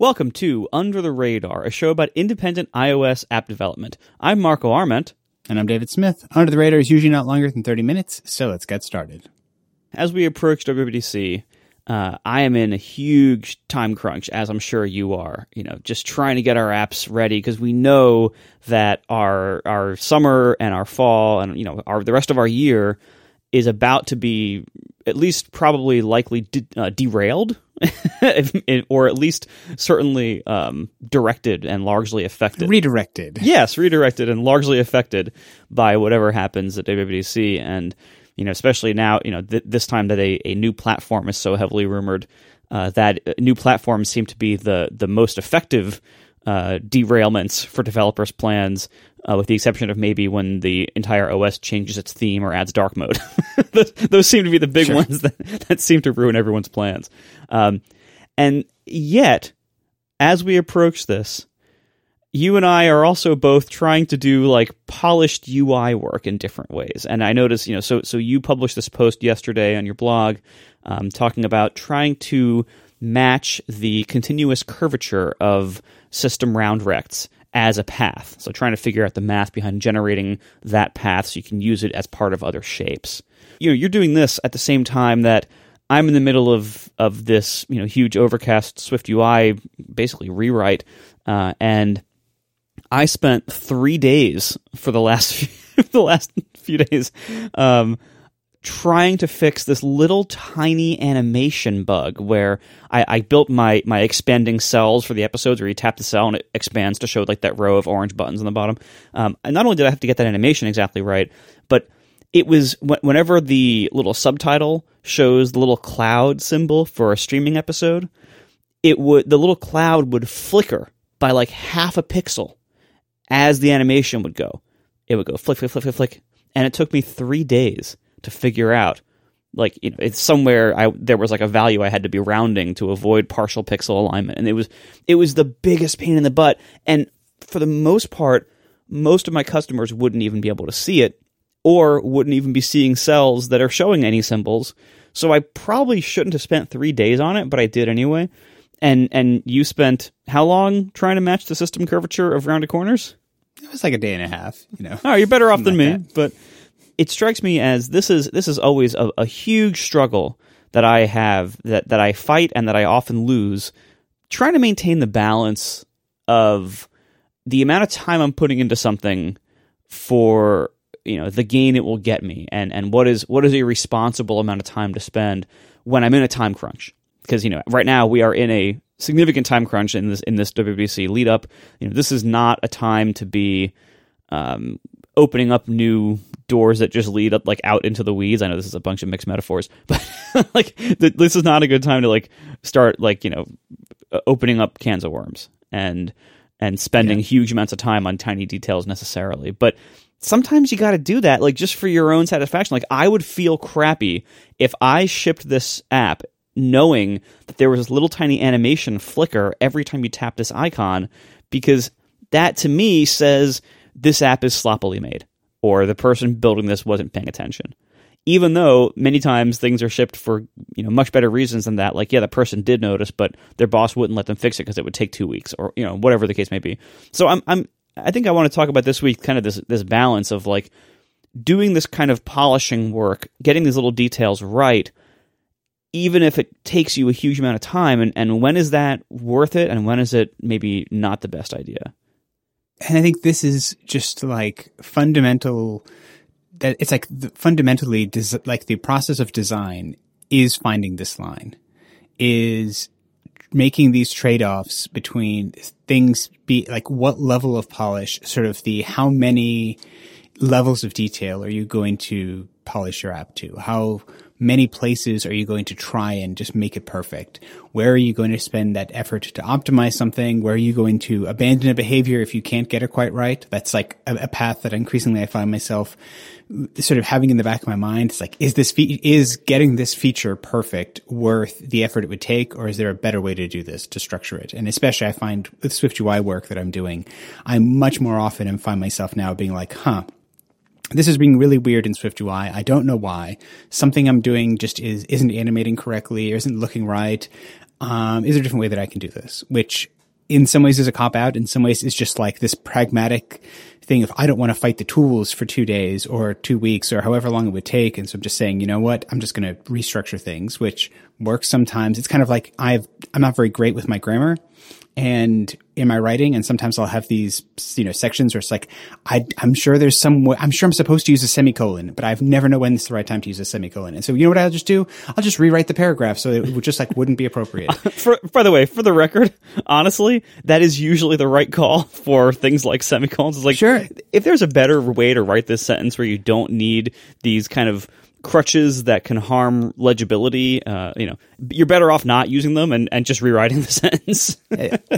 Welcome to Under the Radar, a show about independent iOS app development. I'm Marco Arment. And I'm David Smith. Under the Radar is usually not longer than 30 minutes, so let's get started. As we approach WWDC, uh, I am in a huge time crunch, as I'm sure you are. You know, just trying to get our apps ready because we know that our our summer and our fall and you know our the rest of our year is about to be at least probably likely de- uh, derailed or at least certainly um, directed and largely affected. Redirected. Yes, redirected and largely affected by whatever happens at WWDC. And, you know, especially now, you know, th- this time that a, a new platform is so heavily rumored, uh, that new platforms seem to be the, the most effective uh, derailments for developers' plans, uh, with the exception of maybe when the entire OS changes its theme or adds dark mode. those, those, seem to be the big sure. ones that, that seem to ruin everyone's plans. Um, and yet, as we approach this, you and I are also both trying to do like polished UI work in different ways. And I notice, you know, so so you published this post yesterday on your blog, um, talking about trying to match the continuous curvature of system round rects as a path. So trying to figure out the math behind generating that path so you can use it as part of other shapes. You know, you're doing this at the same time that I'm in the middle of of this, you know, huge overcast Swift UI basically rewrite, uh, and I spent three days for the last few, the last few days um, trying to fix this little tiny animation bug where I, I, built my my expanding cells for the episodes where you tap the cell and it expands to show like that row of orange buttons on the bottom. Um, and not only did I have to get that animation exactly right, but it was whenever the little subtitle shows the little cloud symbol for a streaming episode, it would the little cloud would flicker by like half a pixel as the animation would go. It would go flick, flick, flick, flick, flick, and it took me three days to figure out like you know it's somewhere I there was like a value I had to be rounding to avoid partial pixel alignment. And it was it was the biggest pain in the butt. And for the most part most of my customers wouldn't even be able to see it or wouldn't even be seeing cells that are showing any symbols. So I probably shouldn't have spent 3 days on it but I did anyway. And and you spent how long trying to match the system curvature of rounded corners? It was like a day and a half you know. Oh you're better off than like me that. but it strikes me as this is this is always a, a huge struggle that I have that that I fight and that I often lose trying to maintain the balance of the amount of time I'm putting into something for you know the gain it will get me and and what is what is a responsible amount of time to spend when I'm in a time crunch. Because you know right now we are in a significant time crunch in this in this WWDC lead up. You know this is not a time to be um, opening up new doors that just lead up like out into the weeds. I know this is a bunch of mixed metaphors, but like th- this is not a good time to like start like you know opening up cans of worms and and spending yeah. huge amounts of time on tiny details necessarily. But sometimes you got to do that like just for your own satisfaction. Like I would feel crappy if I shipped this app knowing that there was this little tiny animation flicker every time you tap this icon because that to me says this app is sloppily made or the person building this wasn't paying attention. Even though many times things are shipped for you know much better reasons than that, like yeah, the person did notice, but their boss wouldn't let them fix it because it would take two weeks, or you know whatever the case may be. So I'm I'm I think I want to talk about this week kind of this this balance of like doing this kind of polishing work, getting these little details right, even if it takes you a huge amount of time, and, and when is that worth it, and when is it maybe not the best idea? And I think this is just like fundamental. That it's like the, fundamentally des- like the process of design is finding this line, is making these trade offs between things be like what level of polish, sort of the how many levels of detail are you going to polish your app to? How many places are you going to try and just make it perfect? Where are you going to spend that effort to optimize something? Where are you going to abandon a behavior if you can't get it quite right? That's like a, a path that increasingly I find myself sort of having in the back of my mind. It's like, is this, fe- is getting this feature perfect worth the effort it would take? Or is there a better way to do this to structure it? And especially I find with Swift UI work that I'm doing, I much more often and find myself now being like, huh, this is being really weird in SwiftUI. I don't know why. Something I'm doing just is isn't animating correctly or isn't looking right. um, is there a different way that I can do this? Which in some ways is a cop out. In some ways is just like this pragmatic thing of I don't want to fight the tools for two days or two weeks or however long it would take. And so I'm just saying, you know what? I'm just going to restructure things, which works sometimes. It's kind of like I've, I'm not very great with my grammar and in my writing and sometimes I'll have these you know sections where it's like I I'm sure there's some way, I'm sure I'm supposed to use a semicolon but I've never know when it's the right time to use a semicolon. And so you know what I'll just do? I'll just rewrite the paragraph so it would just like wouldn't be appropriate. For, by the way for the record honestly that is usually the right call for things like semicolons. It's like Sure. if there's a better way to write this sentence where you don't need these kind of crutches that can harm legibility uh, you know you're better off not using them and, and just rewriting the sentence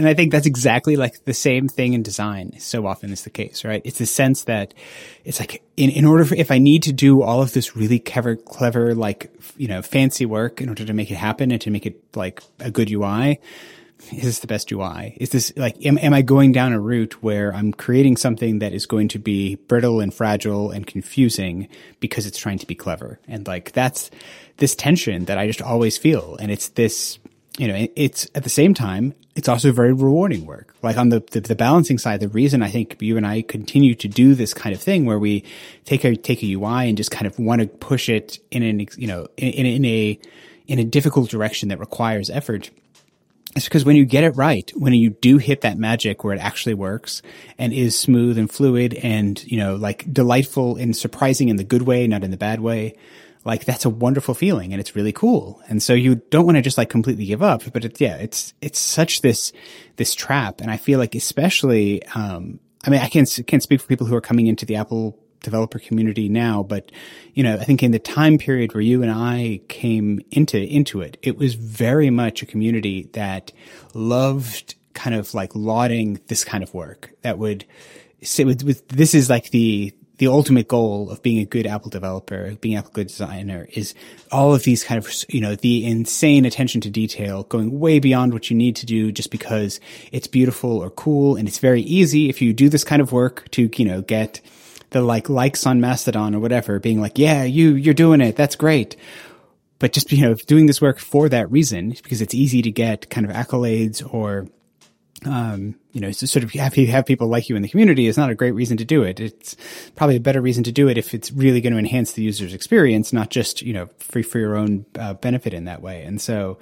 and I think that's exactly like the same thing in design. So often is the case, right? It's the sense that it's like in, in order for, if I need to do all of this really clever, clever, like, you know, fancy work in order to make it happen and to make it like a good UI, is this the best UI? Is this like, am, am I going down a route where I'm creating something that is going to be brittle and fragile and confusing because it's trying to be clever? And like, that's this tension that I just always feel. And it's this, you know, it's at the same time, it's also very rewarding work. Like on the, the, the balancing side, the reason I think you and I continue to do this kind of thing where we take a take a UI and just kind of want to push it in an you know in, in a in a difficult direction that requires effort. It's because when you get it right, when you do hit that magic where it actually works and is smooth and fluid and, you know, like delightful and surprising in the good way, not in the bad way, like that's a wonderful feeling and it's really cool. And so you don't want to just like completely give up, but it's, yeah, it's, it's such this, this trap. And I feel like especially, um, I mean, I can't, can't speak for people who are coming into the Apple developer community now, but you know, I think in the time period where you and I came into, into it, it was very much a community that loved kind of like lauding this kind of work that would say with, with this is like the, the ultimate goal of being a good Apple developer, being Apple good designer is all of these kind of, you know, the insane attention to detail going way beyond what you need to do just because it's beautiful or cool. And it's very easy if you do this kind of work to, you know, get the like likes on Mastodon or whatever being like, yeah, you, you're doing it. That's great. But just, you know, doing this work for that reason, because it's easy to get kind of accolades or, um, you know, sort of have, have people like you in the community is not a great reason to do it. It's probably a better reason to do it if it's really going to enhance the user's experience, not just, you know, free for your own uh, benefit in that way. And so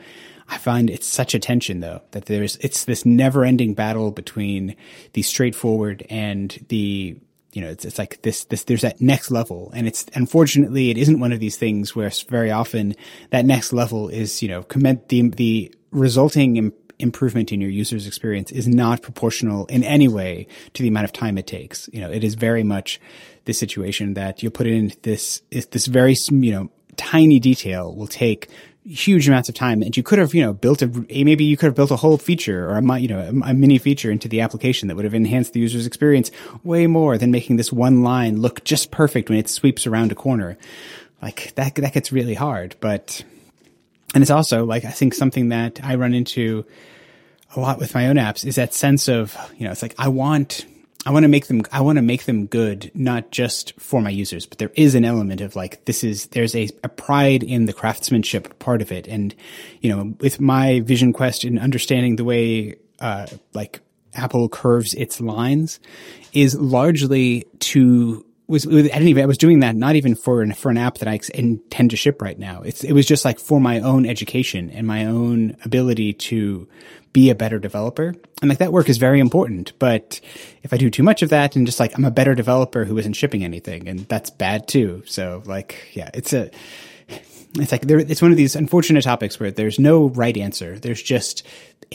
I find it's such a tension though, that there's, it's this never ending battle between the straightforward and the, you know, it's, it's like this, this, there's that next level. And it's, unfortunately, it isn't one of these things where very often that next level is, you know, comment the, the resulting Im- improvement in your user's experience is not proportional in any way to the amount of time it takes. You know, it is very much the situation that you put in this, this very, you know, tiny detail will take huge amounts of time and you could have, you know, built a, maybe you could have built a whole feature or a, you know, a, mini feature into the application that would have enhanced the user's experience way more than making this one line look just perfect when it sweeps around a corner. Like that, that gets really hard, but, and it's also like, I think something that I run into a lot with my own apps is that sense of, you know, it's like, I want, I want to make them, I want to make them good, not just for my users, but there is an element of like, this is, there's a, a pride in the craftsmanship part of it. And, you know, with my vision quest and understanding the way, uh, like Apple curves its lines is largely to, was, I didn't even, I was doing that not even for an, for an app that I intend to ship right now. It's, it was just like for my own education and my own ability to, be a better developer. And like that work is very important. But if I do too much of that and just like I'm a better developer who isn't shipping anything, and that's bad too. So like, yeah, it's a, it's like there, it's one of these unfortunate topics where there's no right answer. There's just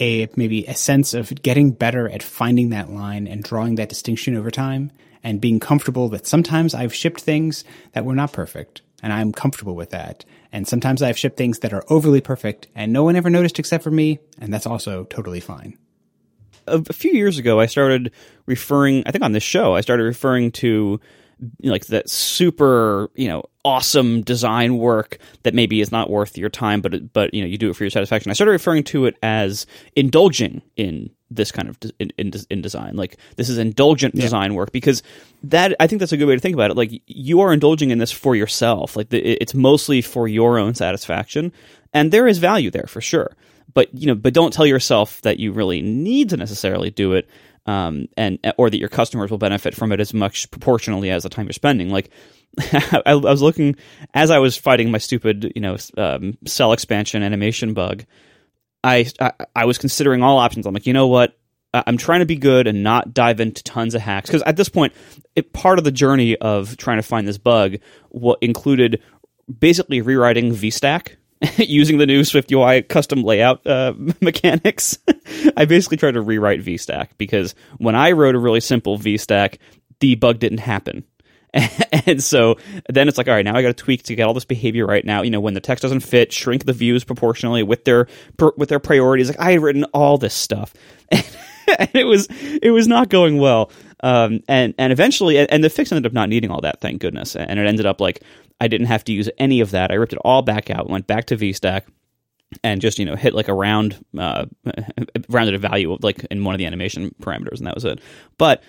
a maybe a sense of getting better at finding that line and drawing that distinction over time and being comfortable that sometimes I've shipped things that were not perfect and I'm comfortable with that. And sometimes I've shipped things that are overly perfect and no one ever noticed except for me, and that's also totally fine. A, few years ago, I started referring, I think on this show, I started referring to like that super, you know, awesome design work that maybe is not worth your time, but but you know you do it for your satisfaction. I started referring to it as indulging in this kind of in, in, in design. Like this is indulgent yeah. design work because that I think that's a good way to think about it. Like you are indulging in this for yourself. Like the, it's mostly for your own satisfaction, and there is value there for sure. but you know, but don't tell yourself that you really need to necessarily do it, um, and or that your customers will benefit from it as much proportionally as the time you're spending. Like, I, I was looking as I was fighting my stupid, you know, um, cell expansion animation bug. I, I I was considering all options. I'm like, you know what? I'm trying to be good and not dive into tons of hacks because at this point, it, part of the journey of trying to find this bug what included basically rewriting VStack using the new Swift UI custom layout uh, mechanics. I basically tried to rewrite VStack because when I wrote a really simple VStack, the bug didn't happen. and so then it's like, all right, now I got to tweak to get all this behavior right. Now, you know, when the text doesn't fit, shrink the views proportionally with their with their priorities. Like I had written all this stuff, and it was it was not going well. Um, and and eventually, and the fix ended up not needing all that, thank goodness. And it ended up like I didn't have to use any of that. I ripped it all back out, went back to VStack, and just you know hit like a round uh, rounded a value of like in one of the animation parameters, and that was it. But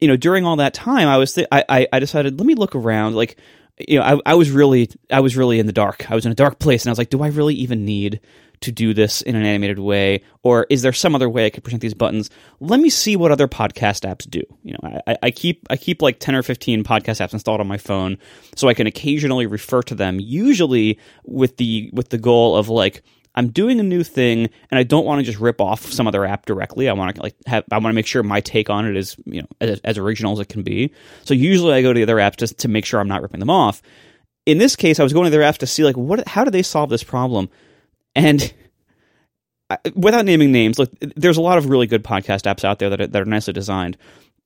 you know during all that time, I was th- I I decided let me look around like you know I, I was really I was really in the dark. I was in a dark place, and I was like, do I really even need to do this in an animated way, or is there some other way I could present these buttons? Let me see what other podcast apps do. You know, I, I keep I keep like ten or fifteen podcast apps installed on my phone, so I can occasionally refer to them. Usually with the with the goal of like I'm doing a new thing and I don't want to just rip off some other app directly. I want to like have I want to make sure my take on it is, you know, as, as, original as it can be. So usually I go to the other apps just to make sure I'm not ripping them off. In this case, I was going to their apps to see like what how do they solve this problem? And without naming names, look, there's a lot of really good podcast apps out there that are, that are nicely designed.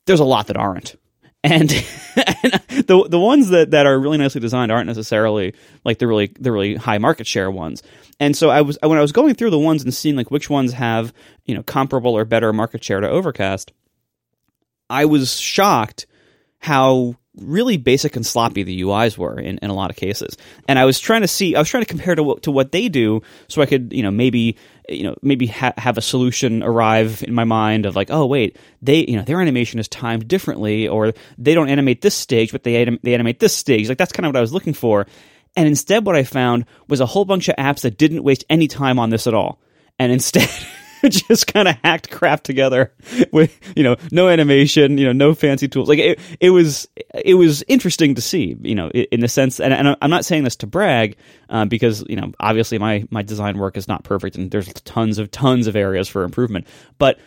There's a lot that aren't. And, and, the the ones that, that are really nicely designed aren't necessarily like the really the really high market share ones. And so I was when I was going through the ones and seeing like which ones have you know comparable or better market share to Overcast, I was shocked how really basic and sloppy the UIs were in, in a lot of cases. And I was trying to see, I was trying to compare to what, to what they do so I could, you know, maybe, you know, maybe ha- have a solution arrive in my mind of like, oh, wait, they, you know, their animation is timed differently or they don't animate this stage, but they, anim- they animate this stage. Like that's kind of what I was looking for. And instead what I found was a whole bunch of apps that didn't waste any time on this at all. And instead, just kind of hacked crap together with you know no animation, you know no fancy tools. Like it, it was it was interesting to see, you know, in the sense. And, and I'm not saying this to brag, uh, because you know obviously my my design work is not perfect, and there's tons of tons of areas for improvement. But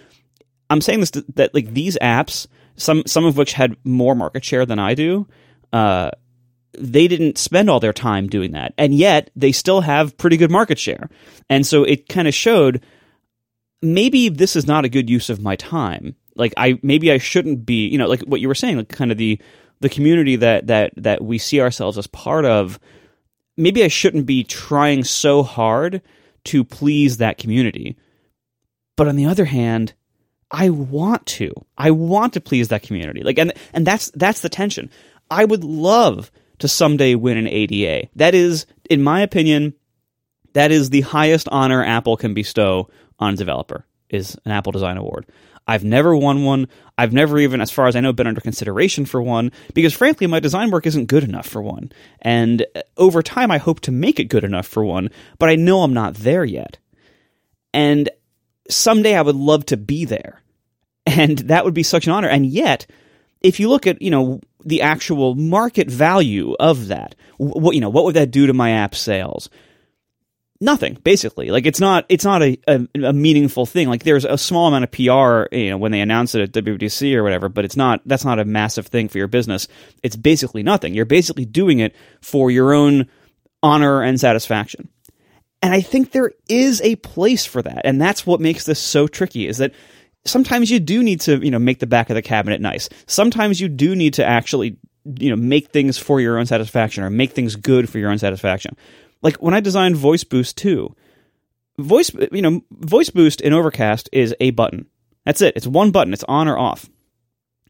I'm saying this to, that like these apps, some some of which had more market share than I do. Uh, they didn't spend all their time doing that and yet they still have pretty good market share and so it kind of showed maybe this is not a good use of my time. Like I maybe I shouldn't be, you know, like what you were saying, like kind of the the community that that that we see ourselves as part of. Maybe I shouldn't be trying so hard to please that community. But on the other hand, I want to. I want to please that community. Like and and that's that's the tension. I would love to someday win an ADA. That is in my opinion that is the highest honor Apple can bestow on a developer is an Apple Design Award. I've never won one. I've never even, as far as I know, been under consideration for one because, frankly, my design work isn't good enough for one. And uh, over time, I hope to make it good enough for one, but I know I'm not there yet. And someday I would love to be there. And that would be such an honor. And yet, if you look at, you know, the actual market value of that, what, you know, what would that do to my app sales? Nothing basically. Like it's not it's not a, a, a, meaningful thing. Like there's a small amount of pr you know when they announce it at wwdc or whatever but it's not that's not a massive thing for your business. It's basically nothing. You're basically doing it for your own honor and satisfaction. And i think there is a place for that. And that's what makes this so tricky is that sometimes you do need to you know make the back of the cabinet nice. Sometimes you do need to actually you know make things for your own satisfaction or make things good for your own satisfaction like when I designed Voice Boost 2, voice you know, Voice Boost in Overcast is a button. That's it. It's one button. It's on or off.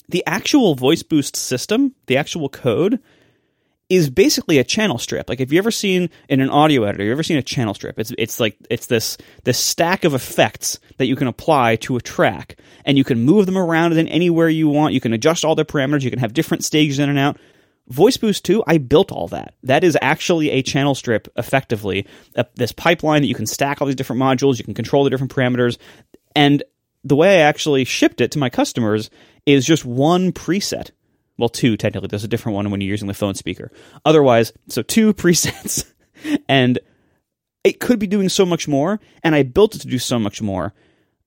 The actual Voice Boost system, the actual code is basically a channel strip. Like if you ever seen in an audio editor, you ever seen a channel strip? It's it's like it's this this stack of effects that you can apply to a track, and you can move them around in anywhere you want. You can adjust all their parameters. You can have different stages in and out. Voice Boost 2, I built all that. That is actually a channel strip, effectively. Uh, this pipeline that you can stack all these different modules, you can control the different parameters. And the way I actually shipped it to my customers is just one preset. Well, two technically. There's a different one when you're using the phone speaker. Otherwise, so two presets. and it could be doing so much more, and I built it to do so much more,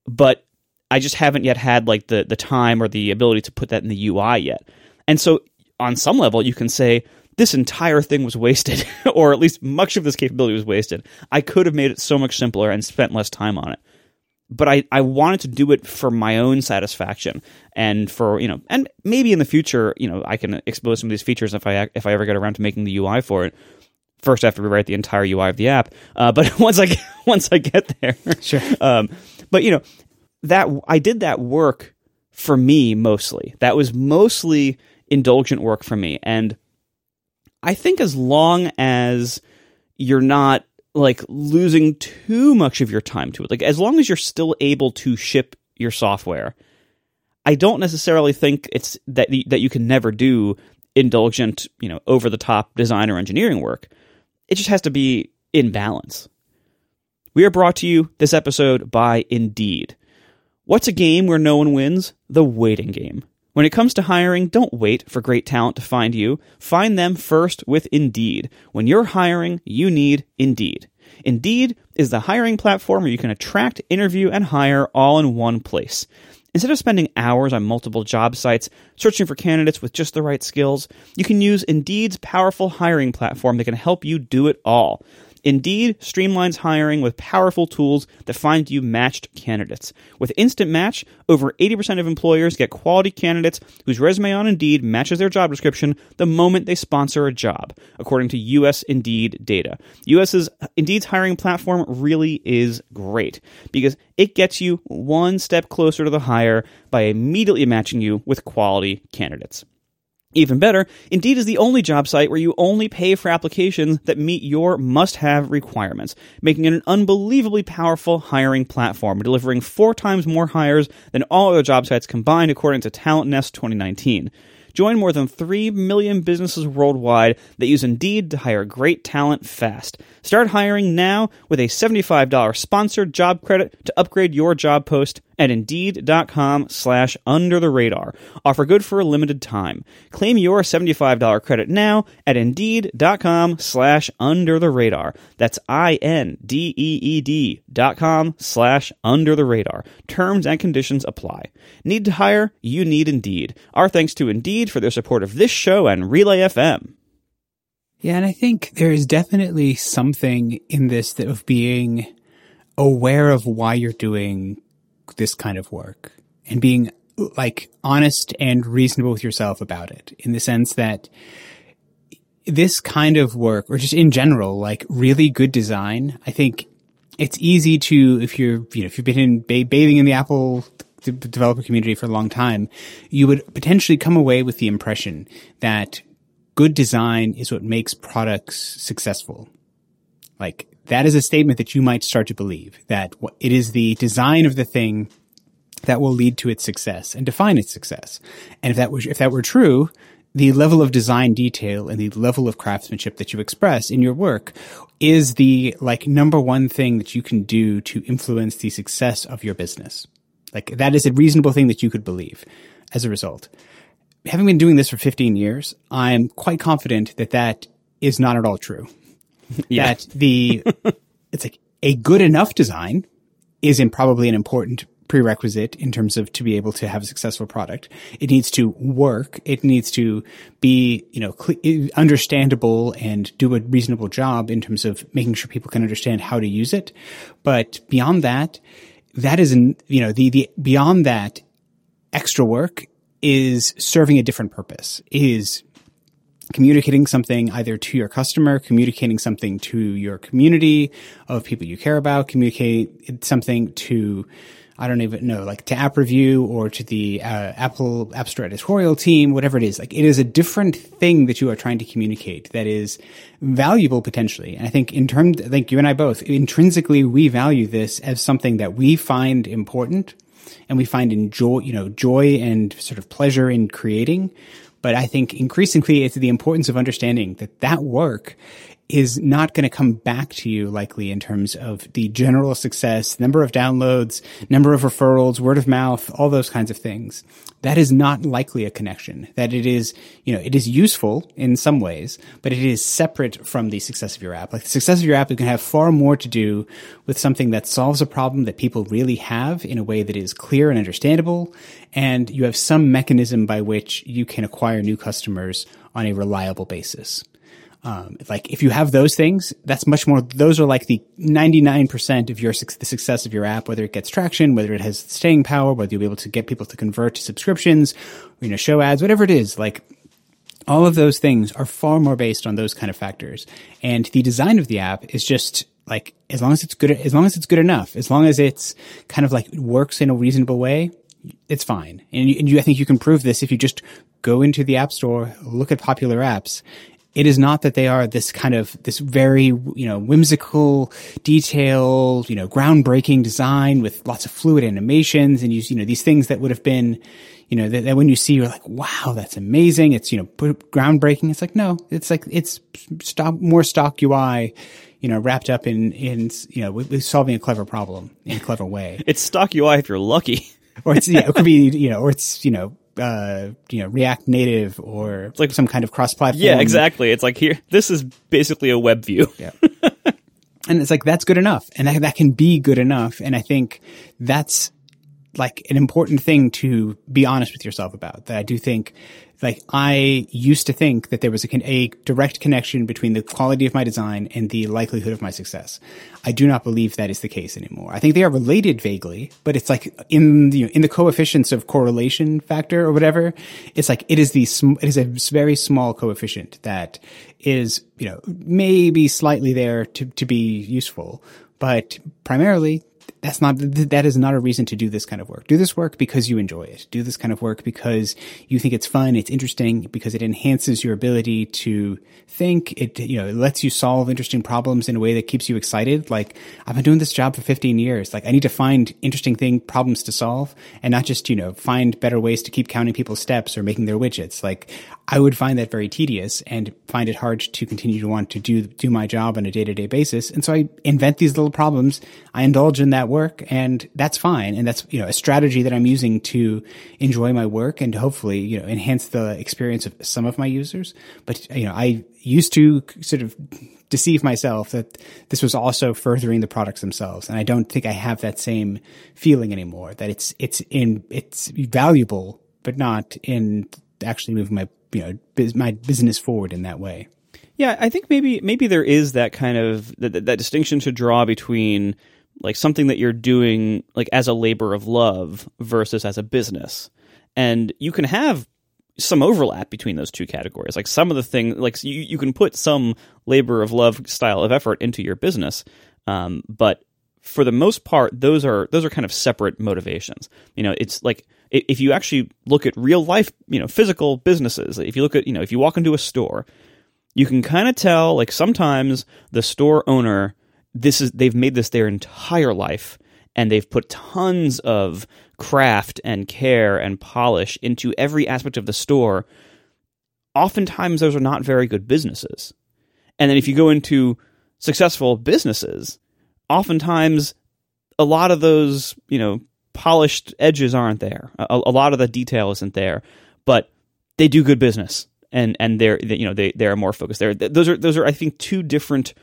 but I just haven't yet had like the the time or the ability to put that in the UI yet. And so on some level you can say this entire thing was wasted or at least much of this capability was wasted. I could have made it so much simpler and spent less time on it. But I, I wanted to do it for my own satisfaction and for, you know, and maybe in the future, you know, I can expose some of these features if I if I ever get around to making the UI for it first I have to rewrite the entire UI of the app. Uh, but once I get, once I get there, sure. Um, but you know that I did that work for me mostly. That was mostly indulgent work for me, and I think as long as you're not like losing too much of your time to it, like as long as you're still able to ship your software. I don't necessarily think it's that that you can never do indulgent, you know, over the top design or engineering work. It just has to be in balance. We are brought to you this episode by Indeed. What's a game where no one wins? The waiting game. When it comes to hiring, don't wait for great talent to find you. Find them first with Indeed. When you're hiring, you need Indeed. Indeed is the hiring platform where you can attract, interview, and hire all in one place. Instead of spending hours on multiple job sites searching for candidates with just the right skills, you can use Indeed's powerful hiring platform that can help you do it all. Indeed streamlines hiring with powerful tools that find you matched candidates. With Instant Match, over 80% of employers get quality candidates whose resume on Indeed matches their job description the moment they sponsor a job, according to US Indeed data. US's Indeed's hiring platform really is great because it gets you one step closer to the hire by immediately matching you with quality candidates. Even better, Indeed is the only job site where you only pay for applications that meet your must have requirements, making it an unbelievably powerful hiring platform, delivering four times more hires than all other job sites combined, according to Talent Nest 2019. Join more than 3 million businesses worldwide that use Indeed to hire great talent fast. Start hiring now with a $75 sponsored job credit to upgrade your job post at Indeed.com slash under the radar. Offer good for a limited time. Claim your $75 credit now at Indeed.com slash under the radar. That's I-N-D-E-E-D dot com slash under the radar. Terms and conditions apply. Need to hire? You need Indeed. Our thanks to Indeed for their support of this show and Relay FM. Yeah, and I think there is definitely something in this of being aware of why you're doing this kind of work and being like honest and reasonable with yourself about it in the sense that this kind of work or just in general, like really good design, I think it's easy to, if you're, you know, if you've been in bathing in the Apple developer community for a long time, you would potentially come away with the impression that good design is what makes products successful. Like that is a statement that you might start to believe that it is the design of the thing that will lead to its success and define its success. And if that was, if that were true, the level of design detail and the level of craftsmanship that you express in your work is the like number one thing that you can do to influence the success of your business. Like that is a reasonable thing that you could believe as a result. Having been doing this for 15 years, I'm quite confident that that is not at all true. Yeah. That the, it's like a good enough design is in probably an important prerequisite in terms of to be able to have a successful product. It needs to work. It needs to be, you know, cl- understandable and do a reasonable job in terms of making sure people can understand how to use it. But beyond that, that is, an, you know, the, the, beyond that extra work is serving a different purpose, is communicating something either to your customer, communicating something to your community of people you care about, communicate something to, I don't even know, like to App Review or to the uh, Apple App Store editorial team, whatever it is. Like it is a different thing that you are trying to communicate that is valuable potentially. And I think in terms, I think you and I both intrinsically we value this as something that we find important and we find enjoy, you know, joy and sort of pleasure in creating But I think increasingly it's the importance of understanding that that work is not going to come back to you likely in terms of the general success, number of downloads, number of referrals, word of mouth, all those kinds of things. That is not likely a connection. That it is, you know, it is useful in some ways, but it is separate from the success of your app. Like the success of your app is going to have far more to do with something that solves a problem that people really have in a way that is clear and understandable. And you have some mechanism by which you can acquire new customers on a reliable basis. Um, like if you have those things, that's much more. Those are like the ninety nine percent of your the success of your app, whether it gets traction, whether it has staying power, whether you'll be able to get people to convert to subscriptions, you know, show ads, whatever it is. Like all of those things are far more based on those kind of factors. And the design of the app is just like as long as it's good, as long as it's good enough, as long as it's kind of like works in a reasonable way, it's fine. And you, and you I think you can prove this if you just go into the app store, look at popular apps, it is not that they are this kind of this very you know whimsical detailed you know groundbreaking design with lots of fluid animations and you you know these things that would have been you know that, that when you see you're like wow that's amazing. It's you know groundbreaking. It's like no it's like it's stock more stock UI you know wrapped up in in you know solving a clever problem in a clever way. It's stock UI if you're lucky. Or it's yeah it could be you know or it's you know uh, you know, React Native or it's like some kind of cross-platform. Yeah, exactly. It's like here, this is basically a web view. Yeah. and it's like that's good enough, and that, that can be good enough. And I think that's like an important thing to be honest with yourself about. That I do think like I used to think that there was a, a, direct connection between the quality of my design and the likelihood of my success. I do not believe that is the case anymore. I think they are related vaguely, but it's like in the, you know, in the coefficients of correlation factor or whatever, it's like it is the sm- it is a very small coefficient that is, you know, maybe slightly there to to be useful, but primarily that's not that is not a reason to do this kind of work. Do this work because you enjoy it. Do this kind of work because you think it's fun, it's interesting, because it enhances your ability to think. It you know it lets you solve interesting problems in a way that keeps you excited. Like I've been doing this job for 15 years. Like I need to find interesting thing problems to solve, and not just you know find better ways to keep counting people's steps or making their widgets. Like I would find that very tedious and find it hard to continue to want to do do my job on a day to day basis. And so I invent these little problems. I indulge in that work, and that's fine. And that's you know a strategy that I'm using to enjoy my work and hopefully you know enhance the experience of some of my users. But you know I used to sort of deceive myself that this was also furthering the products themselves, and I don't think I have that same feeling anymore. That it's it's in it's valuable, but not in actually moving my you know my business forward in that way. Yeah, I think maybe maybe there is that kind of that, that distinction to draw between like something that you're doing like as a labor of love versus as a business. And you can have some overlap between those two categories. Like some of the thing, like you, you can put some labor of love style of effort into your business, um, but for the most part, those are those are kind of separate motivations. You know, it's like if you actually look at real life, you know, physical businesses. If you look at, you know, if you walk into a store, you can kind of tell. Like sometimes the store owner, this is they've made this their entire life, and they've put tons of craft and care and polish into every aspect of the store. Oftentimes, those are not very good businesses. And then if you go into successful businesses, oftentimes a lot of those, you know, polished edges aren't there. A, a, lot of the detail isn't there, but they do good business, and and they're you know they they are more focused. There, those are those are I think two different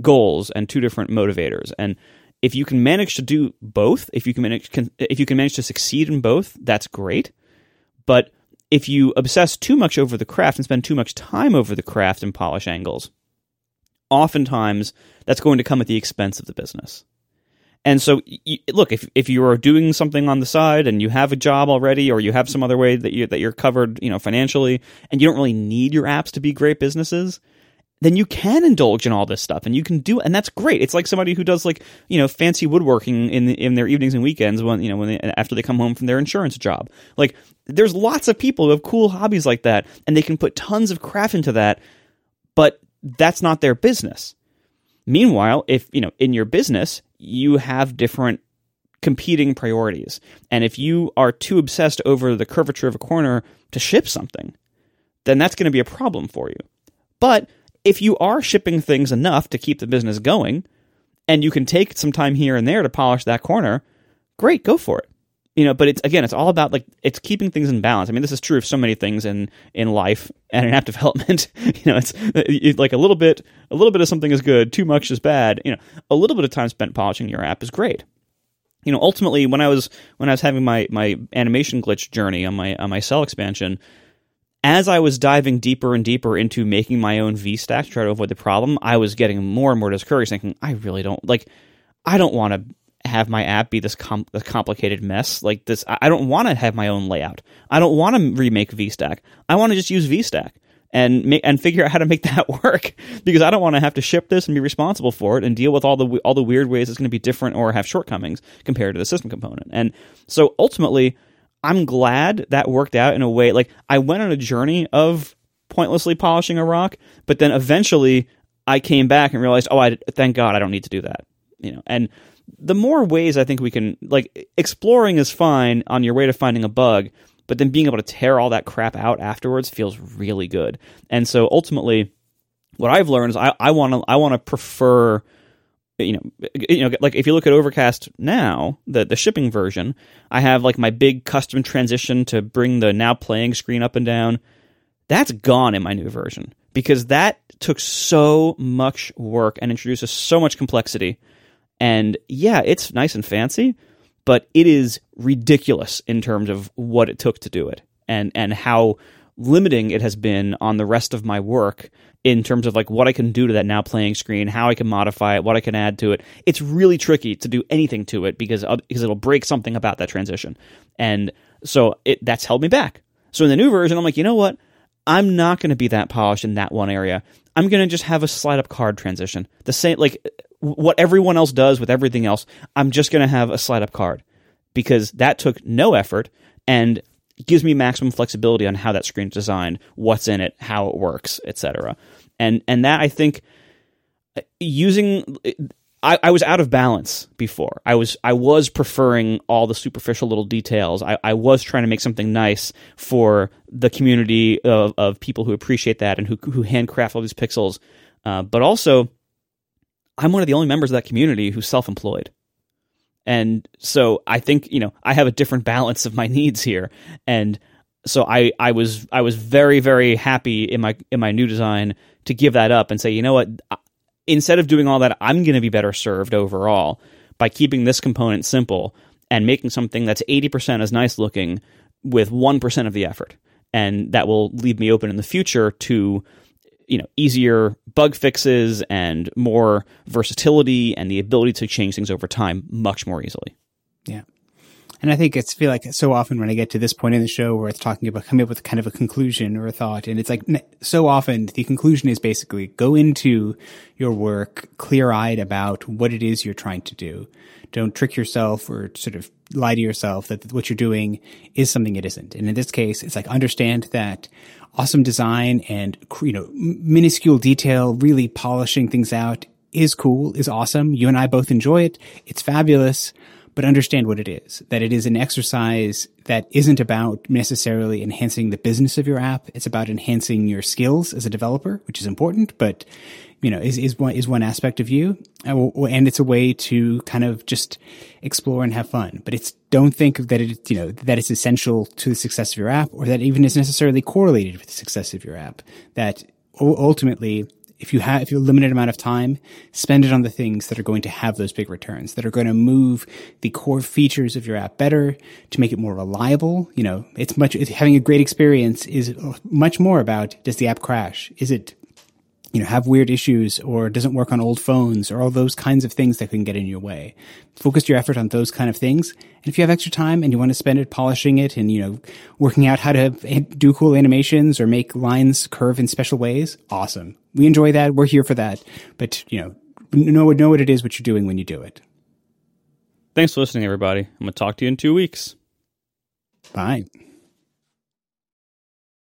goals and two different motivators. And if you can manage to do both, if you can manage can, if you can manage to succeed in both, that's great. But if you obsess too much over the craft and spend too much time over the craft and polish angles, oftentimes that's going to come at the expense of the business. And so, look, if if you are doing something on the side and you have a job already, or you have some other way that you that you're covered, you know, financially, and you don't really need your apps to be great businesses, then you can indulge in all this stuff, and you can do, and that's great. It's like somebody who does like you know fancy woodworking in in their evenings and weekends when you know when they, after they come home from their insurance job. Like, there's lots of people who have cool hobbies like that, and they can put tons of craft into that, but that's not their business. Meanwhile, if you know in your business you have different competing priorities, and if you are too obsessed over the curvature of a corner to ship something, then that's going to be a problem for you. But if you are shipping things enough to keep the business going, and you can take some time here and there to polish that corner, great, go for it. You know, but it's again, it's all about like it's keeping things in balance. I mean, this is true of so many things in in life and in app development. you know, it's, like a little bit, a little bit of something is good, too much is bad. You know, a little bit of time spent polishing your app is great you know ultimately when i was when i was having my my animation glitch journey on my on my cell expansion as i was diving deeper and deeper into making my own vstack to try to avoid the problem i was getting more and more discouraged thinking i really don't like i don't want to have my app be this, com- this complicated mess like this i don't want to have my own layout i don't want to remake vstack i want to just use vstack and make, and figure out how to make that work because I don't want to have to ship this and be responsible for it and deal with all the all the weird ways it's going to be different or have shortcomings compared to the system component. And so ultimately, I'm glad that worked out in a way like I went on a journey of pointlessly polishing a rock, but then eventually I came back and realized, oh, I thank God I don't need to do that. You know, and the more ways I think we can like exploring is fine on your way to finding a bug, but then being able to tear all that crap out afterwards feels really good. And so ultimately, what I've learned is I want to I want to prefer you know you know like if you look at overcast now the the shipping version i have like my big custom transition to bring the now playing screen up and down. That's gone in my new version because that took so much work and introduces so much complexity. And yeah it's nice and fancy but it is ridiculous in terms of what it took to do it and and how limiting it has been on the rest of my work in terms of like what I can do to that now playing screen, how I can modify it, what I can add to it. It's really tricky to do anything to it because uh, because it'll break something about that transition. And so it that's held me back. So in the new version, I'm like, you know what? I'm not going to be that polished in that one area. I'm going to just have a slide up card transition. The same like what everyone else does with everything else, I'm just going to have a slide up card because that took no effort and gives me maximum flexibility on how that screen is designed, what's in it, how it works, etc. And and that I think using I, I, was out of balance before. I was I was preferring all the superficial little details. I, I was trying to make something nice for the community of, of people who appreciate that and who who handcraft all these pixels. Uh, but also, I'm one of the only members of that community who's self-employed. And so I think, you know, I have a different balance of my needs here. And so I, I was I was very, very happy in my in my new design to give that up and say, you know what, instead of doing all that, I'm gonna be better served overall by keeping this component simple and making something that's 80% as nice looking with 1% of the effort. And that will leave me open in the future to you know easier bug fixes and more versatility and the ability to change things over time much more easily. Yeah. And I think it's feel like so often when I get to this point in the show where it's talking about coming up with kind of a conclusion or a thought, and it's like so often the conclusion is basically go into your work clear eyed about what it is you're trying to do. Don't trick yourself or sort of lie to yourself that what you're doing is something it isn't. And in this case, it's like understand that awesome design and, you know, minuscule detail, really polishing things out is cool, is awesome. You and I both enjoy it. It's fabulous, but understand what it is, that it is an exercise that isn't about necessarily enhancing the business of your app. It's about enhancing your skills as a developer, which is important, but you know, is, is one, is one aspect of you. Uh, and it's a way to kind of just explore and have fun. But it's, don't think that it, you know, that it's essential to the success of your app or that even is necessarily correlated with the success of your app. That ultimately, if you have, if you have a limited amount of time, spend it on the things that are going to have those big returns, that are going to move the core features of your app better to make it more reliable. You know, it's much, it's, having a great experience is much more about, does the app crash? Is it you know, have weird issues or doesn't work on old phones or all those kinds of things that can get in your way. Focus your effort on those kind of things. And if you have extra time and you want to spend it polishing it and, you know, working out how to do cool animations or make lines curve in special ways, awesome. We enjoy that. We're here for that. But, you know, know, know what it is, what you're doing when you do it. Thanks for listening, everybody. I'm going to talk to you in two weeks. Bye.